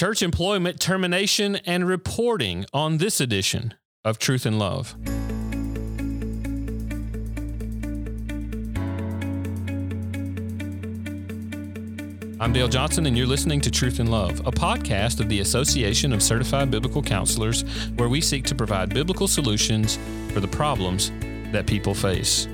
church employment termination and reporting on this edition of Truth and Love. I'm Dale Johnson, and you're listening to Truth and Love, a podcast of the Association of Certified Biblical Counselors, where we seek to provide biblical solutions for the problems that people face.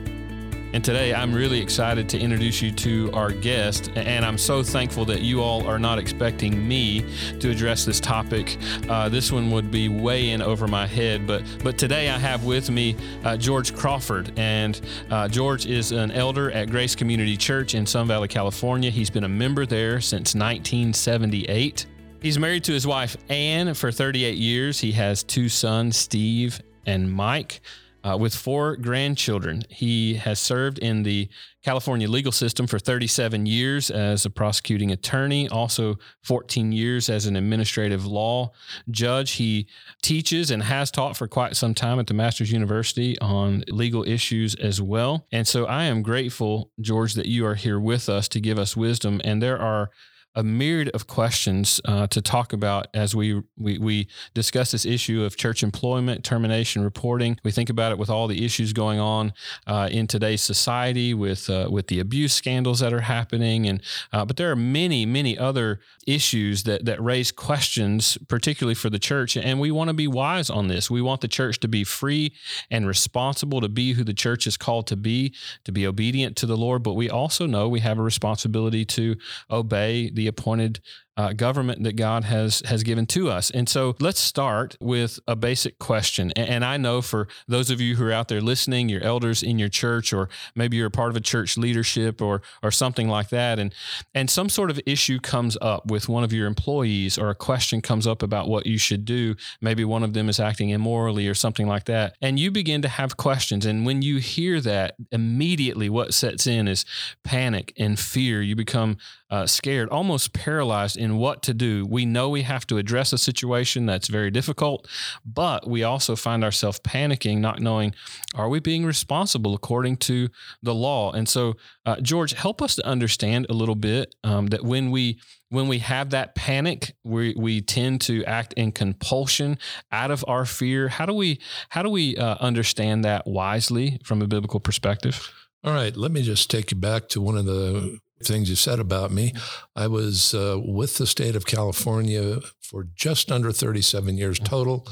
And today I'm really excited to introduce you to our guest. And I'm so thankful that you all are not expecting me to address this topic. Uh, this one would be way in over my head. But, but today I have with me uh, George Crawford. And uh, George is an elder at Grace Community Church in Sun Valley, California. He's been a member there since 1978. He's married to his wife, Ann, for 38 years. He has two sons, Steve and Mike uh, with four grandchildren. He has served in the California legal system for 37 years as a prosecuting attorney, also 14 years as an administrative law judge. He teaches and has taught for quite some time at the Masters University on legal issues as well. And so I am grateful, George, that you are here with us to give us wisdom. And there are a myriad of questions uh, to talk about as we, we we discuss this issue of church employment termination reporting. We think about it with all the issues going on uh, in today's society with uh, with the abuse scandals that are happening, and uh, but there are many many other issues that that raise questions, particularly for the church. And we want to be wise on this. We want the church to be free and responsible to be who the church is called to be, to be obedient to the Lord. But we also know we have a responsibility to obey the appointed uh, government that God has has given to us. And so let's start with a basic question. And, and, I know for those of you who are out there listening, your elders in your church, or maybe you're a part of a church leadership or or something like that, and and some sort of issue comes up with one of your employees, or a question comes up about what you should do. Maybe one of them is acting immorally or something like that, and you begin to have questions. And when you hear that, immediately what sets in is panic and fear. You become uh, scared, almost paralyzed what to do. We know we have to address a situation that's very difficult, but we also find ourselves panicking, not knowing are we being responsible according to the law. And so, uh, George, help us to understand a little bit um, that when we when we have that panic, we we tend to act in compulsion out of our fear. How do we how do we uh, understand that wisely from a biblical perspective? All right, let me just take you back to one of the things you said about me. I was uh, with the state of California for just under 37 years total,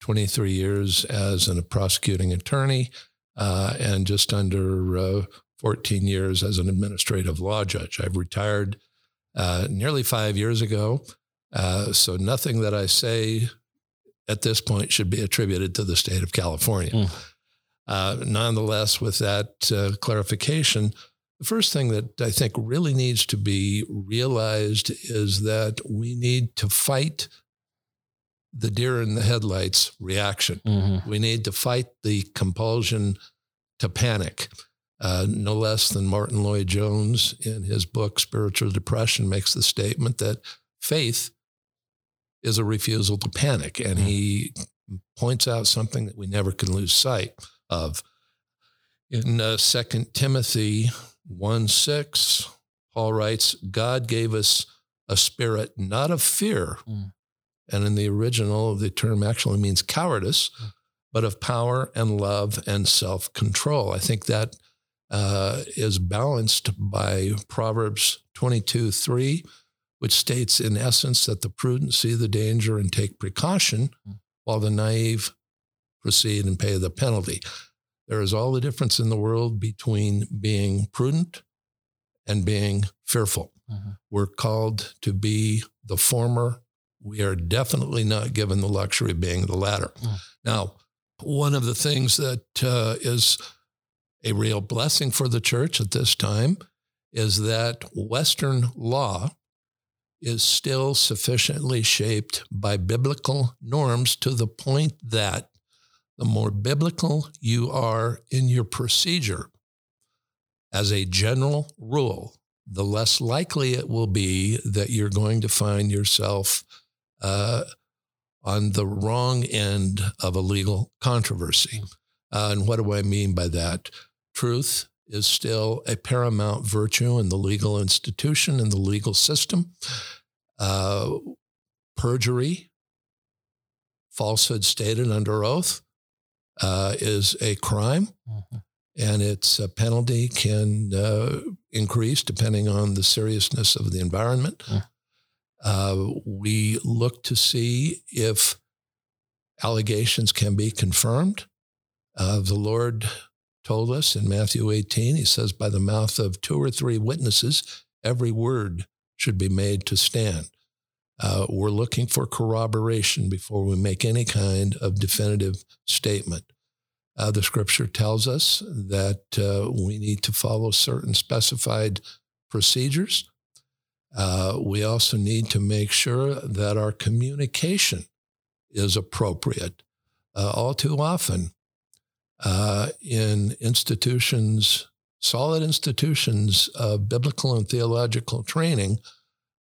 23 years as a prosecuting attorney, uh, and just under uh, 14 years as an administrative law judge. I've retired uh, nearly five years ago. Uh, so nothing that I say at this point should be attributed to the state of California. Mm. nonetheless, with that clarification, the first thing that I think really needs to be realized is that we need to fight the deer in the headlights reaction. Mm-hmm. We need to fight the compulsion to panic. Uh, no less than Martyn Lloyd-Jones in his book Spiritual Depression makes the statement that faith is a refusal to panic. And he points out something that we never can lose sight of. In uh, 2 Timothy 1 6, Paul writes, God gave us a spirit not of fear. Mm. And in the original, the term actually means cowardice, mm. but of power and love and self control. I think that uh, is balanced by Proverbs 22 3, which states in essence that the prudent see the danger and take precaution, mm. while the naive proceed and pay the penalty. There is all the difference in the world between being prudent and being fearful. Mm-hmm. We're called to be the former. We are definitely not given the luxury of being the latter. Mm. Now, one of the things that uh, is a real blessing for the church at this time is that Western law is still sufficiently shaped by biblical norms to the point that the more biblical you are in your procedure, as a general rule, the less likely it will be that you're going to find yourself uh, on the wrong end of a legal controversy. Uh, and what do I mean by that? Truth is still a paramount virtue in the legal institution and the legal system. Uh, perjury, falsehood stated under oath, uh, is a crime, mm-hmm. and its uh, penalty can uh, increase depending on the seriousness of the environment. Mm. we look to see if allegations can be confirmed. Uh, the Lord told us in Matthew 18, he says, by the mouth of two or three witnesses, every word should be made to stand. Uh, we're looking for corroboration before we make any kind of definitive statement. Uh, the scripture tells us that uh, we need to follow certain specified procedures. Uh, we also need to make sure that our communication is appropriate. Uh, all too often, uh, in institutions, solid institutions of biblical and theological training,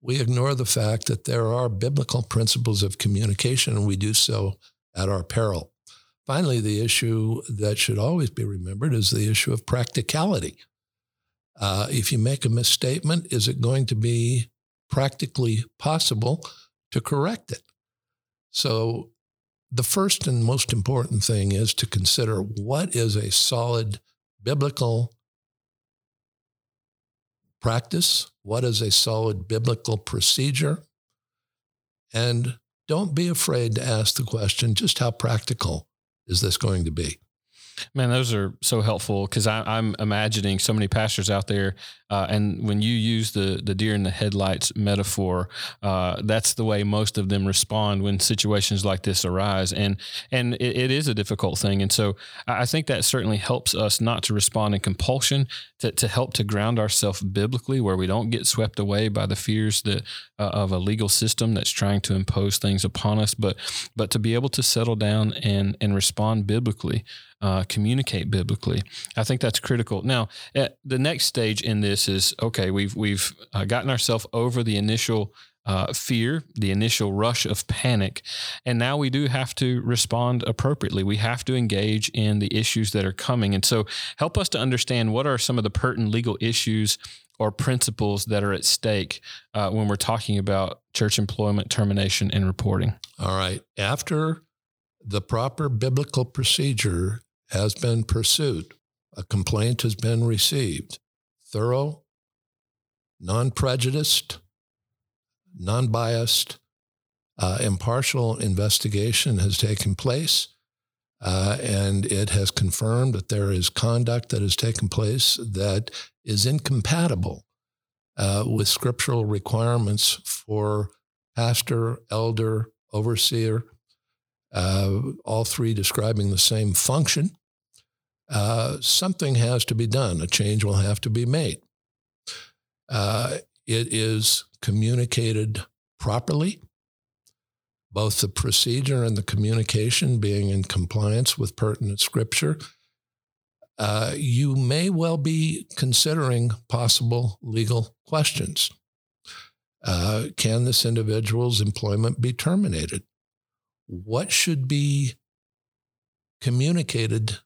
we ignore the fact that there are biblical principles of communication, and we do so at our peril. Finally, the issue that should always be remembered is the issue of practicality. Uh, if you make a misstatement, is it going to be practically possible to correct it? So, the first and most important thing is to consider what is a solid biblical practice, what is a solid biblical procedure, and don't be afraid to ask the question just how practical is this going to be? Man, those are so helpful because I'm imagining so many pastors out there, uh, and when you use the the deer in the headlights metaphor, uh, that's the way most of them respond when situations like this arise, and and it, it is a difficult thing, and so I think that certainly helps us not to respond in compulsion, to, to help to ground ourselves biblically, where we don't get swept away by the fears that uh, of a legal system that's trying to impose things upon us, but but to be able to settle down and and respond biblically uh, communicate biblically. I think that's critical. Now, the next stage in this is okay. We've we've uh, gotten ourselves over the initial uh, fear, the initial rush of panic, and now we do have to respond appropriately. We have to engage in the issues that are coming, and so help us to understand what are some of the pertinent legal issues or principles that are at stake uh, when we're talking about church employment termination and reporting. All right. After the proper biblical procedure has been pursued, a complaint has been received, thorough, non prejudiced, non biased, uh, impartial investigation has taken place. Uh, and it has confirmed that there is conduct that has taken place that is incompatible uh, with scriptural requirements for pastor, elder, overseer, uh, all three describing the same function, uh, something has to be done. A change will have to be made. Uh, it is communicated properly, both the procedure and the communication being in compliance with pertinent scripture. Uh, you may well be considering possible legal questions. Uh, can this individual's employment be terminated? What should be communicated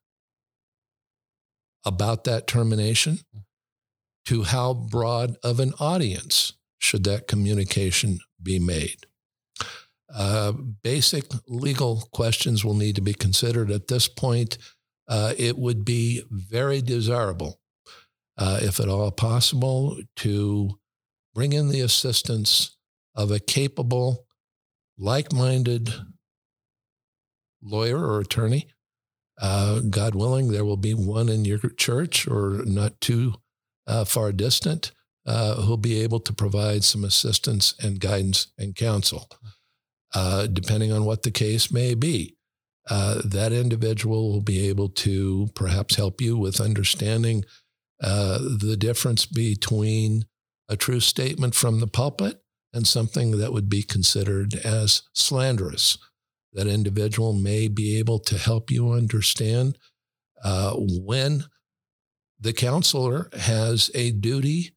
about that termination to how broad of an audience should that communication be made. Uh, basic legal questions will need to be considered at this point. Uh, it would be very desirable, uh, if at all possible, to bring in the assistance of a capable, like minded lawyer or attorney. Uh, God willing, there will be one in your church or not too uh, far distant uh, who'll be able to provide some assistance and guidance and counsel, uh, depending on what the case may be. Uh, that individual will be able to perhaps help you with understanding the difference between a true statement from the pulpit and something that would be considered as slanderous that individual may be able to help you understand uh, when the counselor has a duty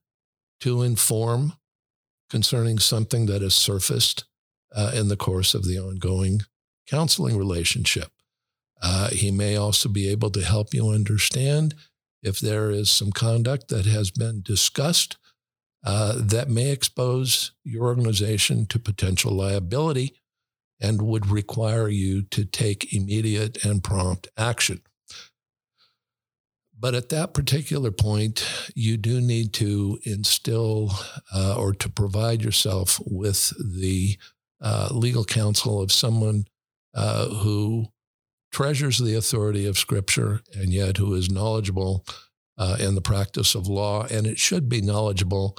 to inform concerning something that has surfaced uh, in the course of the ongoing counseling relationship. Uh, he may also be able to help you understand if there is some conduct that has been discussed uh, that may expose your organization to potential liability and would require you to take immediate and prompt action. But at that particular point, you do need to instill uh, or to provide yourself with the uh, legal counsel of someone uh, who treasures the authority of Scripture and yet who is knowledgeable uh, in the practice of law. And it should be knowledgeable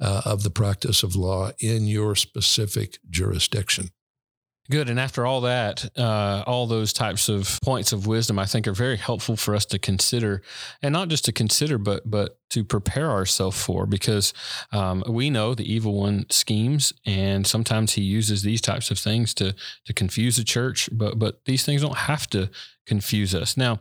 uh, of the practice of law in your specific jurisdiction. Good. And after all that, uh, all those types of points of wisdom, I think, are very helpful for us to consider, and not just to consider, but but to prepare ourselves for, because um, we know the evil one schemes, and sometimes he uses these types of things to to confuse the church. But but these things don't have to confuse us. Now,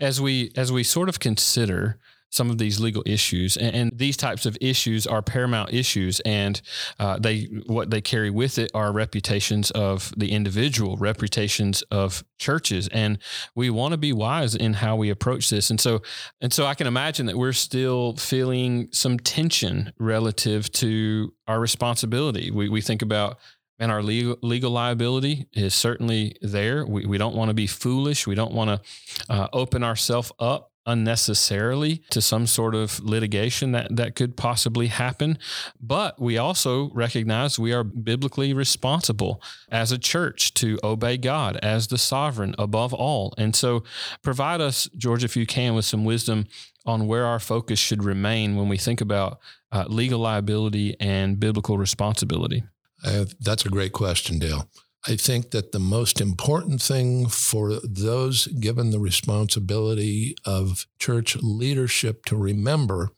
as we as we sort of consider some of these legal issues, and, and these types of issues are paramount issues, and uh, they what they carry with it are reputations of the individual, reputations of churches, and we want to be wise in how we approach this. And so, and so, I can imagine that we're still feeling some tension relative to our responsibility. We we think about and our legal, legal liability is certainly there. We, we don't want to be foolish. We don't want to uh, open ourselves up unnecessarily to some sort of litigation that, that could possibly happen. But we also recognize we are biblically responsible as a church to obey God as the sovereign above all. And so provide us, George, if you can, with some wisdom on where our focus should remain when we think about uh, legal liability and biblical responsibility. Uh, that's a great question, Dale. I think that the most important thing for those given the responsibility of church leadership to remember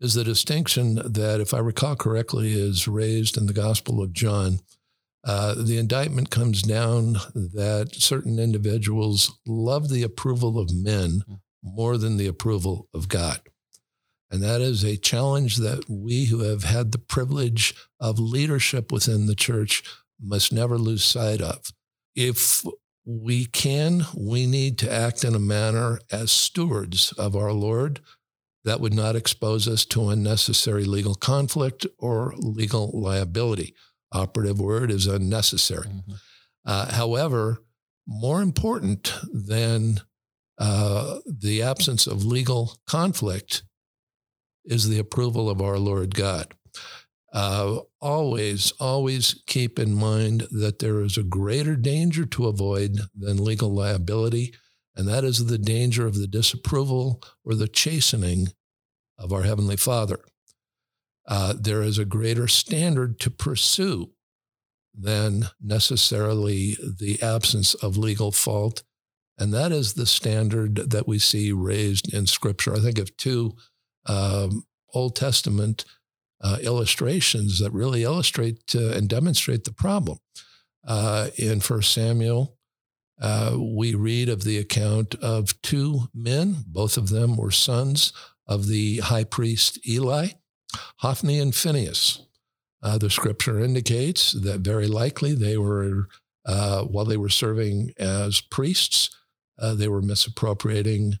is the distinction that, if I recall correctly, is raised in the Gospel of John. Uh, the indictment comes down that certain individuals love the approval of men more than the approval of God. And that is a challenge that we who have had the privilege of leadership within the church must never lose sight of. If we can, we need to act in a manner as stewards of our Lord that would not expose us to unnecessary legal conflict or legal liability. Operative word is unnecessary. Mm-hmm. Uh, however, more important than uh, the absence of legal conflict is the approval of our Lord God. Uh, always, always keep in mind that there is a greater danger to avoid than legal liability, and that is the danger of the disapproval or the chastening of our Heavenly Father. Uh, there is a greater standard to pursue than necessarily the absence of legal fault. And that is the standard that we see raised in Scripture. I think of two um, Old Testament uh, illustrations that really illustrate uh, and demonstrate the problem. Uh, in First Samuel, uh, we read of the account of two men. Both of them were sons of the high priest Eli, Hophni and Phinehas. Uh, the scripture indicates that very likely they were, uh, while they were serving as priests, they were misappropriating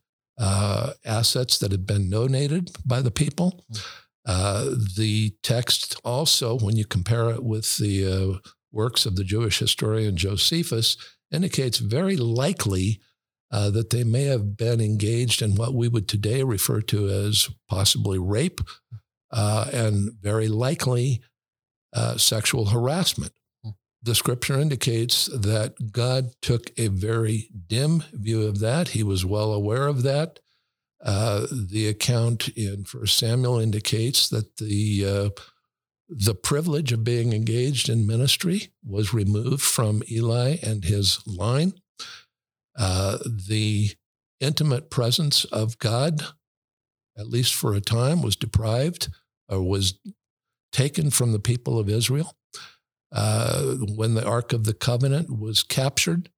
assets that had been donated by the people. Mm-hmm. Uh, the text also, when you compare it with the uh, works of the Jewish historian Josephus, indicates very likely uh, that they may have been engaged in what we would today refer to as possibly rape uh, and very likely uh, sexual harassment. Hmm. The scripture indicates that God took a very dim view of that. He was well aware of that. Uh, the account in First Samuel indicates that the uh, the privilege of being engaged in ministry was removed from Eli and his line. Uh, the intimate presence of God, at least for a time, was deprived or was taken from the people of Israel. Uh, when the Ark of the Covenant was captured,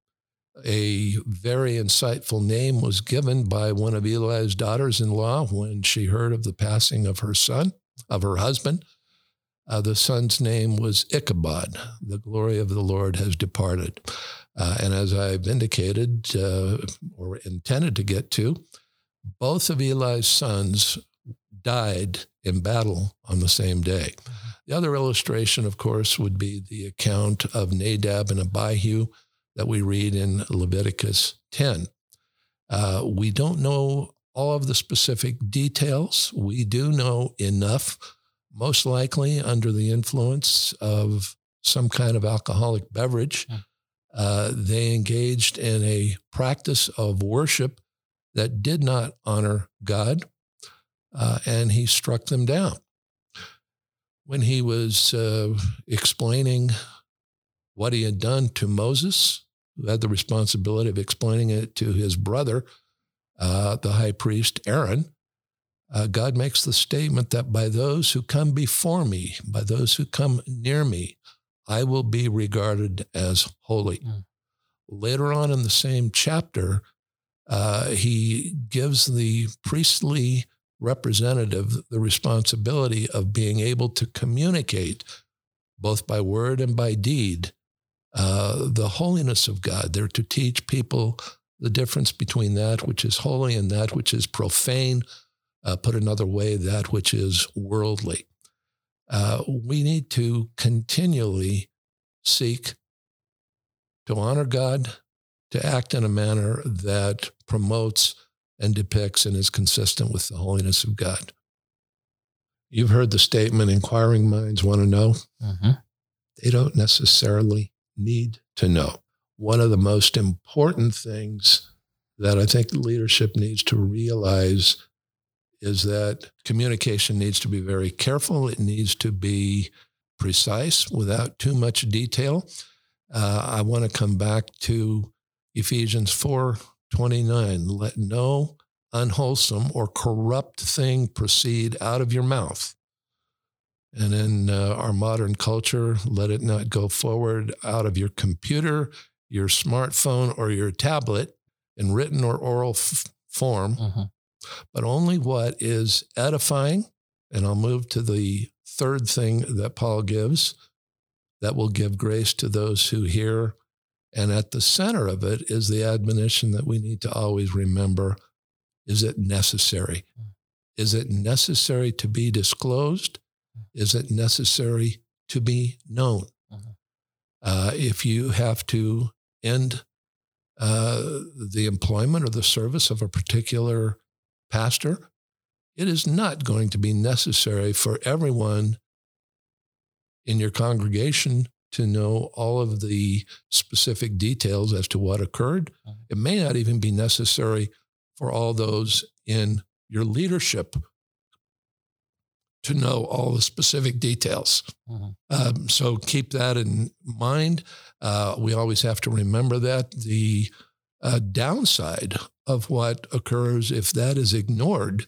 a very insightful name was given by one of Eli's daughters in law when she heard of the passing of her son, of her husband. Uh, the son's name was Ichabod. The glory of the Lord has departed. Uh, and as I've indicated uh, or intended to get to, both of Eli's sons died in battle on the same day. The other illustration, of course, would be the account of Nadab and Abihu that we read in Leviticus 10. Uh, we don't know all of the specific details. We do know enough, most likely under the influence of some kind of alcoholic beverage. Uh, they engaged in a practice of worship that did not honor God, uh, and he struck them down. When he was uh, explaining what he had done to Moses, who had the responsibility of explaining it to his brother, uh, the high priest Aaron, uh, God makes the statement that by those who come before me, by those who come near me, I will be regarded as holy. Mm. Later on in the same chapter, uh, he gives the priestly representative the responsibility of being able to communicate, both by word and by deed, uh, the holiness of God. They're to teach people the difference between that which is holy and that which is profane. Uh, put another way, that which is worldly. Uh, we need to continually seek to honor God, to act in a manner that promotes and depicts and is consistent with the holiness of God. You've heard the statement inquiring minds want to know. Mm-hmm. They don't necessarily need to know. One of the most important things that I think leadership needs to realize is that communication needs to be very careful. It needs to be precise without too much detail. Uh, I want to come back to Ephesians 4 29. Let no unwholesome or corrupt thing proceed out of your mouth. And in uh, our modern culture, let it not go forward out of your computer, your smartphone, or your tablet in written or oral f- form, uh-huh. but only what is edifying. And I'll move to the third thing that Paul gives that will give grace to those who hear. And at the center of it is the admonition that we need to always remember is it necessary? Hmm. Is it necessary to be disclosed? Is it necessary to be known? Uh-huh. Uh, if you have to end uh, the employment or the service of a particular pastor, it is not going to be necessary for everyone in your congregation to know all of the specific details as to what occurred. Uh-huh. It may not even be necessary for all those in your leadership to know all the specific details. Uh-huh. Um, so keep that in mind. Uh, we always have to remember that the uh, downside of what occurs if that is ignored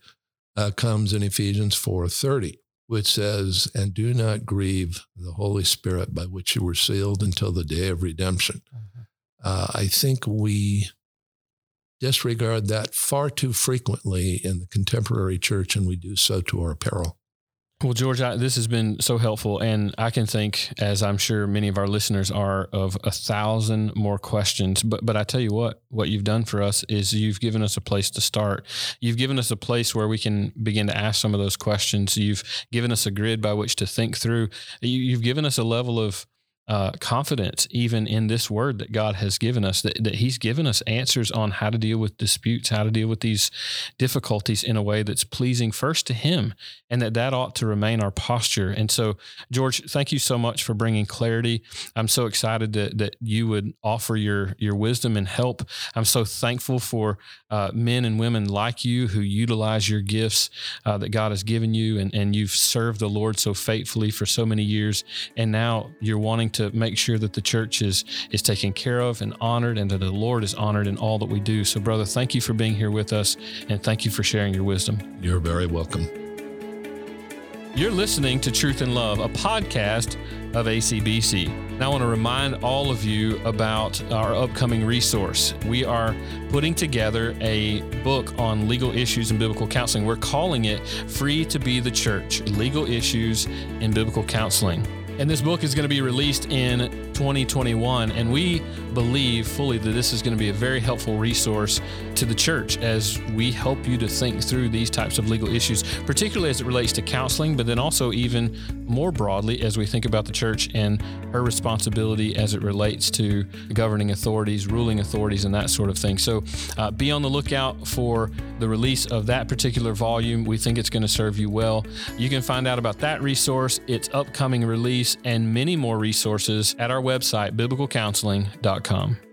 uh, comes in Ephesians 4:30, which says, "And do not grieve the Holy Spirit by which you were sealed until the day of redemption." Uh, I think we disregard that far too frequently in the contemporary church, and we do so to our peril. Well, George, I, this has been so helpful. And I can think, as I'm sure many of our listeners are, of a thousand more questions. But, but I tell you what, what you've done for us is you've given us a place to start. You've given us a place where we can begin to ask some of those questions. You've given us a grid by which to think through. You, you've given us a level of uh, confidence even in this word that God has given us, that, that He's given us answers on how to deal with disputes, how to deal with these difficulties in a way that's pleasing first to Him, and that that ought to remain our posture. And so, George, thank you so much for bringing clarity. I'm so excited that, that you would offer your, your wisdom and help. I'm so thankful for uh, men and women like you who utilize your gifts uh, that God has given you, and, and you've served the Lord so faithfully for so many years. And now you're wanting to make sure that the church is is taken care of and honored and that the Lord is honored in all that we do. So brother, thank you for being here with us and thank you for sharing your wisdom. You're very welcome. You're listening to Truth and Love, a podcast of ACBC. Now, I want to remind all of you about our upcoming resource. We are putting together a book on legal issues in biblical counseling. We're calling it Free to Be the Church Legal Issues in Biblical Counseling. And this book is going to be released in 2021. And we believe fully that this is going to be a very helpful resource to the church as we help you to think through these types of legal issues, particularly as it relates to counseling, but then also even more broadly as we think about the church and her responsibility as it relates to governing authorities, ruling authorities, and that sort of thing. So uh, be on the lookout for the release of that particular volume. We think it's going to serve you well. You can find out about that resource, its upcoming release, and many more resources at our website, biblicalcounseling.com.